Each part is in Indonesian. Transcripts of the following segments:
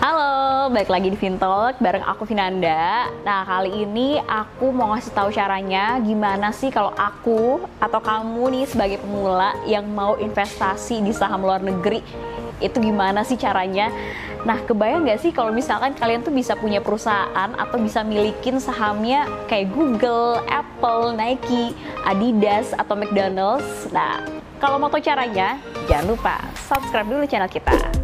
Halo, balik lagi di Vintalk bareng aku Vinanda. Nah, kali ini aku mau ngasih tahu caranya gimana sih kalau aku atau kamu nih sebagai pemula yang mau investasi di saham luar negeri itu gimana sih caranya? Nah, kebayang nggak sih kalau misalkan kalian tuh bisa punya perusahaan atau bisa milikin sahamnya kayak Google, Apple, Nike, Adidas, atau McDonald's? Nah, kalau mau tahu caranya, jangan lupa subscribe dulu channel kita.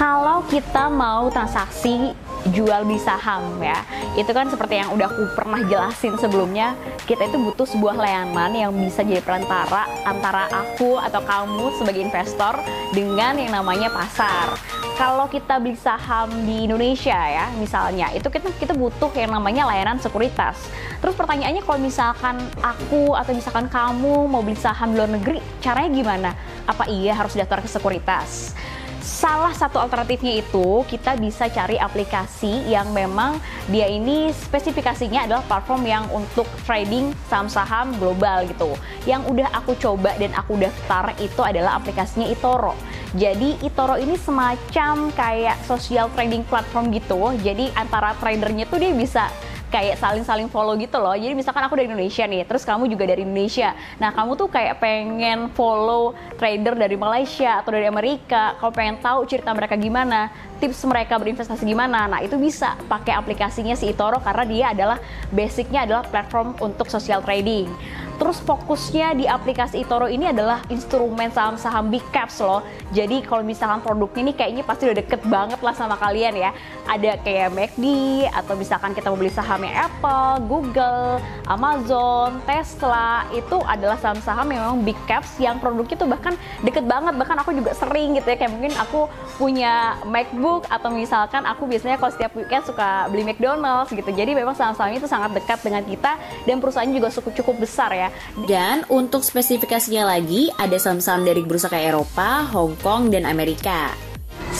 Kalau kita mau transaksi jual beli saham ya itu kan seperti yang udah aku pernah jelasin sebelumnya kita itu butuh sebuah layanan yang bisa jadi perantara antara aku atau kamu sebagai investor dengan yang namanya pasar. Kalau kita beli saham di Indonesia ya misalnya itu kita kita butuh yang namanya layanan sekuritas. Terus pertanyaannya kalau misalkan aku atau misalkan kamu mau beli saham di luar negeri caranya gimana? Apa iya harus daftar ke sekuritas Salah satu alternatifnya itu kita bisa cari aplikasi yang memang dia ini spesifikasinya adalah platform yang untuk trading saham-saham global gitu. Yang udah aku coba dan aku daftar itu adalah aplikasinya eToro. Jadi eToro ini semacam kayak social trading platform gitu. Jadi antara tradernya tuh dia bisa kayak saling-saling follow gitu loh. Jadi misalkan aku dari Indonesia nih, terus kamu juga dari Indonesia. Nah, kamu tuh kayak pengen follow trader dari Malaysia atau dari Amerika, kamu pengen tahu cerita mereka gimana, tips mereka berinvestasi gimana. Nah, itu bisa pakai aplikasinya si eToro karena dia adalah basicnya adalah platform untuk social trading. Terus fokusnya di aplikasi eToro ini adalah instrumen saham-saham big caps loh. Jadi kalau misalkan produknya ini kayaknya pasti udah deket banget lah sama kalian ya. Ada kayak McD atau misalkan kita mau beli sahamnya Apple, Google, Amazon, Tesla itu adalah saham-saham yang memang big caps yang produknya tuh bahkan deket banget. Bahkan aku juga sering gitu ya kayak mungkin aku punya MacBook atau misalkan aku biasanya kalau setiap weekend suka beli McDonald's gitu. Jadi memang saham-sahamnya itu sangat dekat dengan kita dan perusahaannya juga cukup cukup besar ya. Dan untuk spesifikasinya lagi, ada saham-saham dari bursa kayak Eropa, Hong Kong, dan Amerika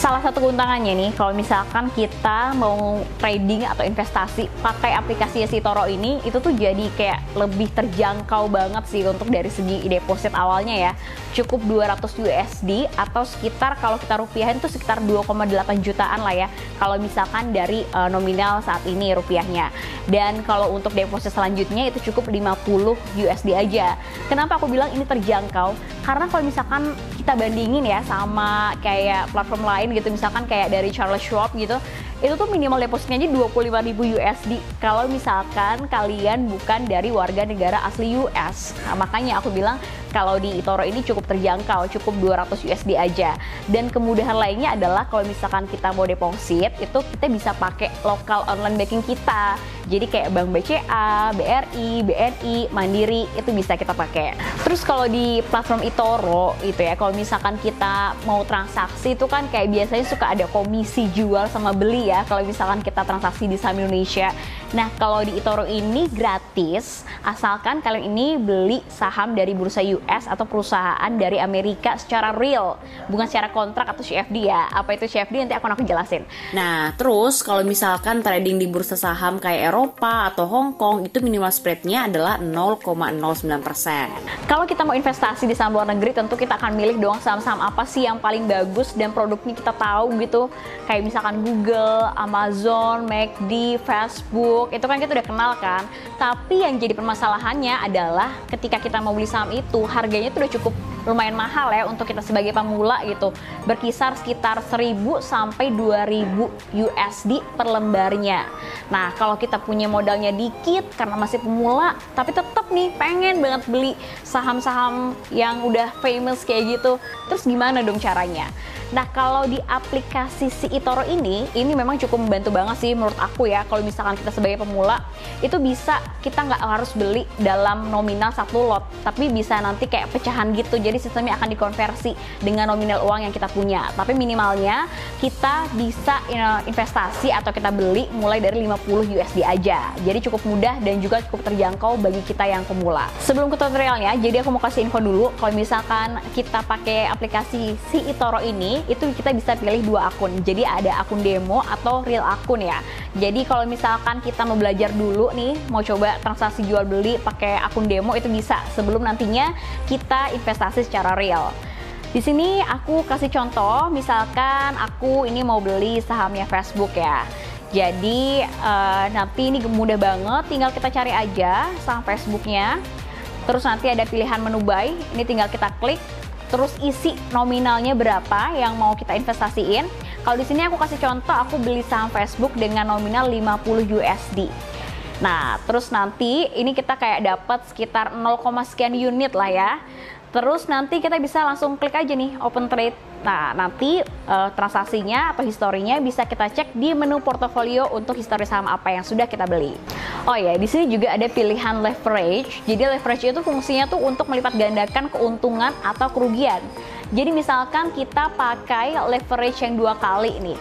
salah satu keuntungannya nih kalau misalkan kita mau trading atau investasi pakai aplikasi si Toro ini itu tuh jadi kayak lebih terjangkau banget sih untuk dari segi deposit awalnya ya. Cukup 200 USD atau sekitar kalau kita rupiahin itu sekitar 2,8 jutaan lah ya kalau misalkan dari uh, nominal saat ini rupiahnya. Dan kalau untuk deposit selanjutnya itu cukup 50 USD aja. Kenapa aku bilang ini terjangkau karena kalau misalkan kita bandingin ya sama kayak platform lain gitu misalkan kayak dari Charles Schwab gitu itu tuh minimal depositnya aja 25.000 USD kalau misalkan kalian bukan dari warga negara asli US nah, makanya aku bilang kalau di eToro ini cukup terjangkau, cukup 200 USD aja. Dan kemudahan lainnya adalah kalau misalkan kita mau deposit, itu kita bisa pakai lokal online banking kita. Jadi kayak Bank BCA, BRI, BNI, Mandiri itu bisa kita pakai. Terus kalau di platform eToro itu ya, kalau misalkan kita mau transaksi itu kan kayak biasanya suka ada komisi jual sama beli ya. Kalau misalkan kita transaksi di saham Indonesia. Nah, kalau di eToro ini gratis asalkan kalian ini beli saham dari bursa US atau perusahaan dari Amerika secara real, bukan secara kontrak atau CFD ya. Apa itu CFD nanti akan aku jelasin. Nah, terus kalau misalkan trading di bursa saham kayak Eropa atau Hong Kong itu minimal spreadnya adalah 0,09%. Kalau kita mau investasi di saham luar negeri, tentu kita akan milih doang saham-saham apa sih yang paling bagus dan produknya kita tahu gitu. Kayak misalkan Google, Amazon, McD, Facebook itu kan kita udah kenal kan tapi yang jadi permasalahannya adalah ketika kita mau beli saham itu harganya itu udah cukup lumayan mahal ya untuk kita sebagai pemula gitu. Berkisar sekitar 1000 sampai 2000 USD per lembarnya. Nah kalau kita punya modalnya dikit karena masih pemula tapi tetap nih pengen banget beli saham-saham yang udah famous kayak gitu. Terus gimana dong caranya Nah kalau di aplikasi si eToro ini, ini memang cukup membantu banget sih menurut aku ya. Kalau misalkan kita sebagai pemula, itu bisa kita nggak harus beli dalam nominal satu lot, tapi bisa nanti kayak pecahan gitu. Jadi sistemnya akan dikonversi dengan nominal uang yang kita punya. Tapi minimalnya kita bisa investasi atau kita beli mulai dari 50 USD aja. Jadi cukup mudah dan juga cukup terjangkau bagi kita yang pemula. Sebelum ke tutorialnya, jadi aku mau kasih info dulu kalau misalkan kita pakai aplikasi si eToro ini, itu kita bisa pilih dua akun. Jadi ada akun demo atau real akun ya. Jadi kalau misalkan kita mau belajar dulu nih, mau coba transaksi jual beli pakai akun demo itu bisa sebelum nantinya kita investasi secara real. Di sini aku kasih contoh, misalkan aku ini mau beli sahamnya Facebook ya. Jadi uh, nanti ini mudah banget, tinggal kita cari aja saham Facebooknya. Terus nanti ada pilihan menu buy, ini tinggal kita klik. Terus isi nominalnya berapa yang mau kita investasiin. Kalau di sini aku kasih contoh, aku beli saham Facebook dengan nominal 50 USD. Nah, terus nanti ini kita kayak dapat sekitar 0, sekian unit lah ya. Terus nanti kita bisa langsung klik aja nih open trade. Nah, nanti uh, transaksinya atau historinya bisa kita cek di menu portofolio untuk histori saham apa yang sudah kita beli. Oh ya, di sini juga ada pilihan leverage. Jadi leverage itu fungsinya tuh untuk melipat gandakan keuntungan atau kerugian. Jadi misalkan kita pakai leverage yang dua kali nih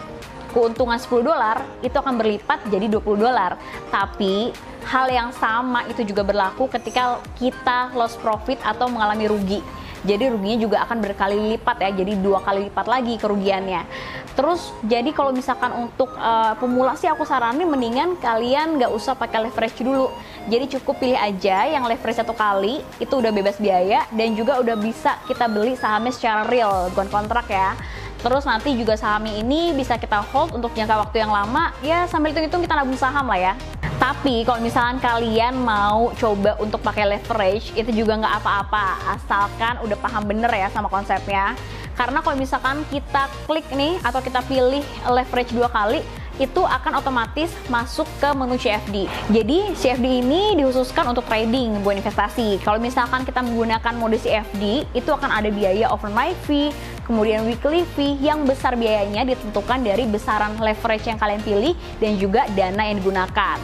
keuntungan 10 dolar itu akan berlipat jadi 20 dolar. Tapi hal yang sama itu juga berlaku ketika kita loss profit atau mengalami rugi. Jadi ruginya juga akan berkali lipat ya, jadi dua kali lipat lagi kerugiannya. Terus jadi kalau misalkan untuk uh, pemula sih aku saranin mendingan kalian nggak usah pakai leverage dulu. Jadi cukup pilih aja yang leverage satu kali itu udah bebas biaya dan juga udah bisa kita beli sahamnya secara real, bukan kontrak ya. Terus nanti juga saham ini bisa kita hold untuk jangka waktu yang lama, ya sambil hitung-hitung kita nabung saham lah ya. Tapi kalau misalkan kalian mau coba untuk pakai leverage, itu juga nggak apa-apa, asalkan udah paham bener ya sama konsepnya. Karena kalau misalkan kita klik nih atau kita pilih leverage dua kali, itu akan otomatis masuk ke menu CFD. Jadi CFD ini dikhususkan untuk trading, bukan investasi. Kalau misalkan kita menggunakan mode CFD, itu akan ada biaya overnight fee, kemudian weekly fee yang besar biayanya ditentukan dari besaran leverage yang kalian pilih dan juga dana yang digunakan.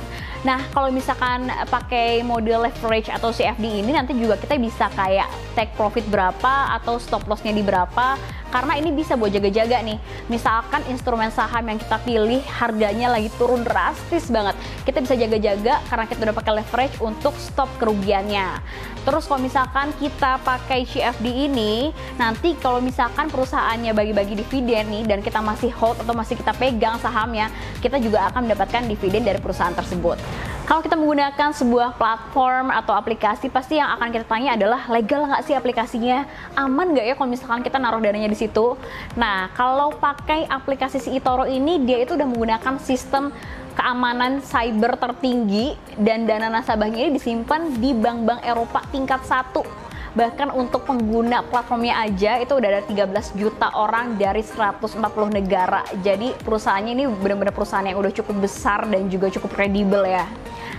Nah, kalau misalkan pakai model leverage atau CFD ini nanti juga kita bisa kayak take profit berapa atau stop lossnya di berapa karena ini bisa buat jaga-jaga nih. Misalkan instrumen saham yang kita pilih harganya lagi turun drastis banget, kita bisa jaga-jaga karena kita udah pakai leverage untuk stop kerugiannya. Terus kalau misalkan kita pakai CFD ini, nanti kalau misalkan perusahaannya bagi-bagi dividen nih dan kita masih hold atau masih kita pegang sahamnya, kita juga akan mendapatkan dividen dari perusahaan tersebut. Kalau kita menggunakan sebuah platform atau aplikasi, pasti yang akan kita tanya adalah legal nggak sih aplikasinya? Aman nggak ya kalau misalkan kita naruh dananya di situ? Nah, kalau pakai aplikasi si eToro ini, dia itu udah menggunakan sistem keamanan cyber tertinggi dan dana nasabahnya ini disimpan di bank-bank Eropa tingkat satu bahkan untuk pengguna platformnya aja itu udah ada 13 juta orang dari 140 negara jadi perusahaannya ini benar-benar perusahaan yang udah cukup besar dan juga cukup kredibel ya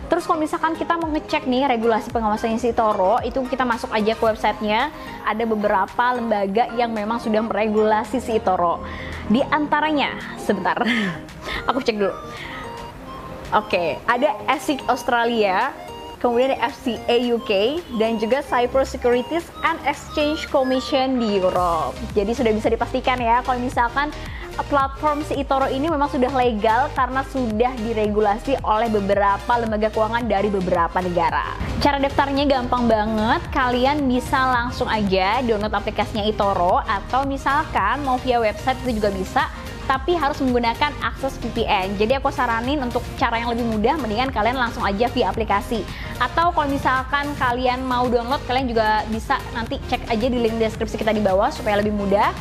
Terus kalau misalkan kita mau ngecek nih regulasi pengawasannya si Toro, itu kita masuk aja ke websitenya. Ada beberapa lembaga yang memang sudah meregulasi si Toro. Di antaranya, sebentar, aku cek dulu. Oke, okay, ada ASIC Australia, kemudian FCA UK, dan juga Cyber Securities and Exchange Commission di Europe. Jadi sudah bisa dipastikan ya kalau misalkan platform si eToro ini memang sudah legal karena sudah diregulasi oleh beberapa lembaga keuangan dari beberapa negara. Cara daftarnya gampang banget, kalian bisa langsung aja download aplikasinya eToro atau misalkan mau via website itu juga bisa tapi harus menggunakan akses VPN. Jadi aku saranin untuk cara yang lebih mudah, mendingan kalian langsung aja via aplikasi. Atau kalau misalkan kalian mau download, kalian juga bisa nanti cek aja di link deskripsi kita di bawah supaya lebih mudah.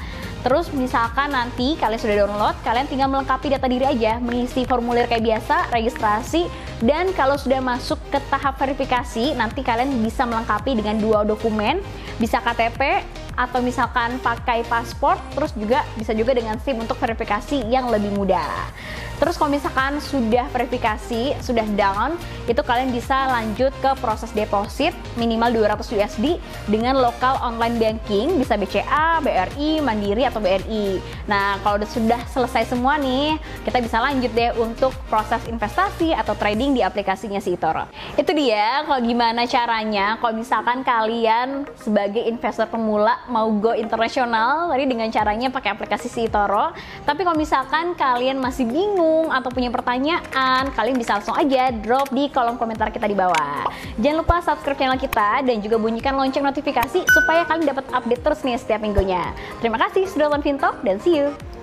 Terus misalkan nanti kalian sudah download, kalian tinggal melengkapi data diri aja, mengisi formulir kayak biasa, registrasi, dan kalau sudah masuk ke tahap verifikasi, nanti kalian bisa melengkapi dengan dua dokumen, bisa KTP atau misalkan pakai paspor, terus juga bisa juga dengan SIM untuk verifikasi yang lebih mudah. Terus kalau misalkan sudah verifikasi, sudah down, itu kalian bisa lanjut ke proses deposit minimal 200 USD dengan lokal online banking, bisa BCA, BRI, Mandiri atau BNI. Nah, kalau sudah selesai semua nih, kita bisa lanjut deh untuk proses investasi atau trading di aplikasinya si eToro. Itu dia kalau gimana caranya kalau misalkan kalian sebagai investor pemula mau go internasional tadi dengan caranya pakai aplikasi si Toro. Tapi kalau misalkan kalian masih bingung atau punya pertanyaan, kalian bisa langsung aja drop di kolom komentar kita di bawah. Jangan lupa subscribe channel kita dan juga bunyikan lonceng notifikasi supaya kalian dapat update terus nih setiap minggunya. Terima kasih sudah nonton Fintalk dan see you.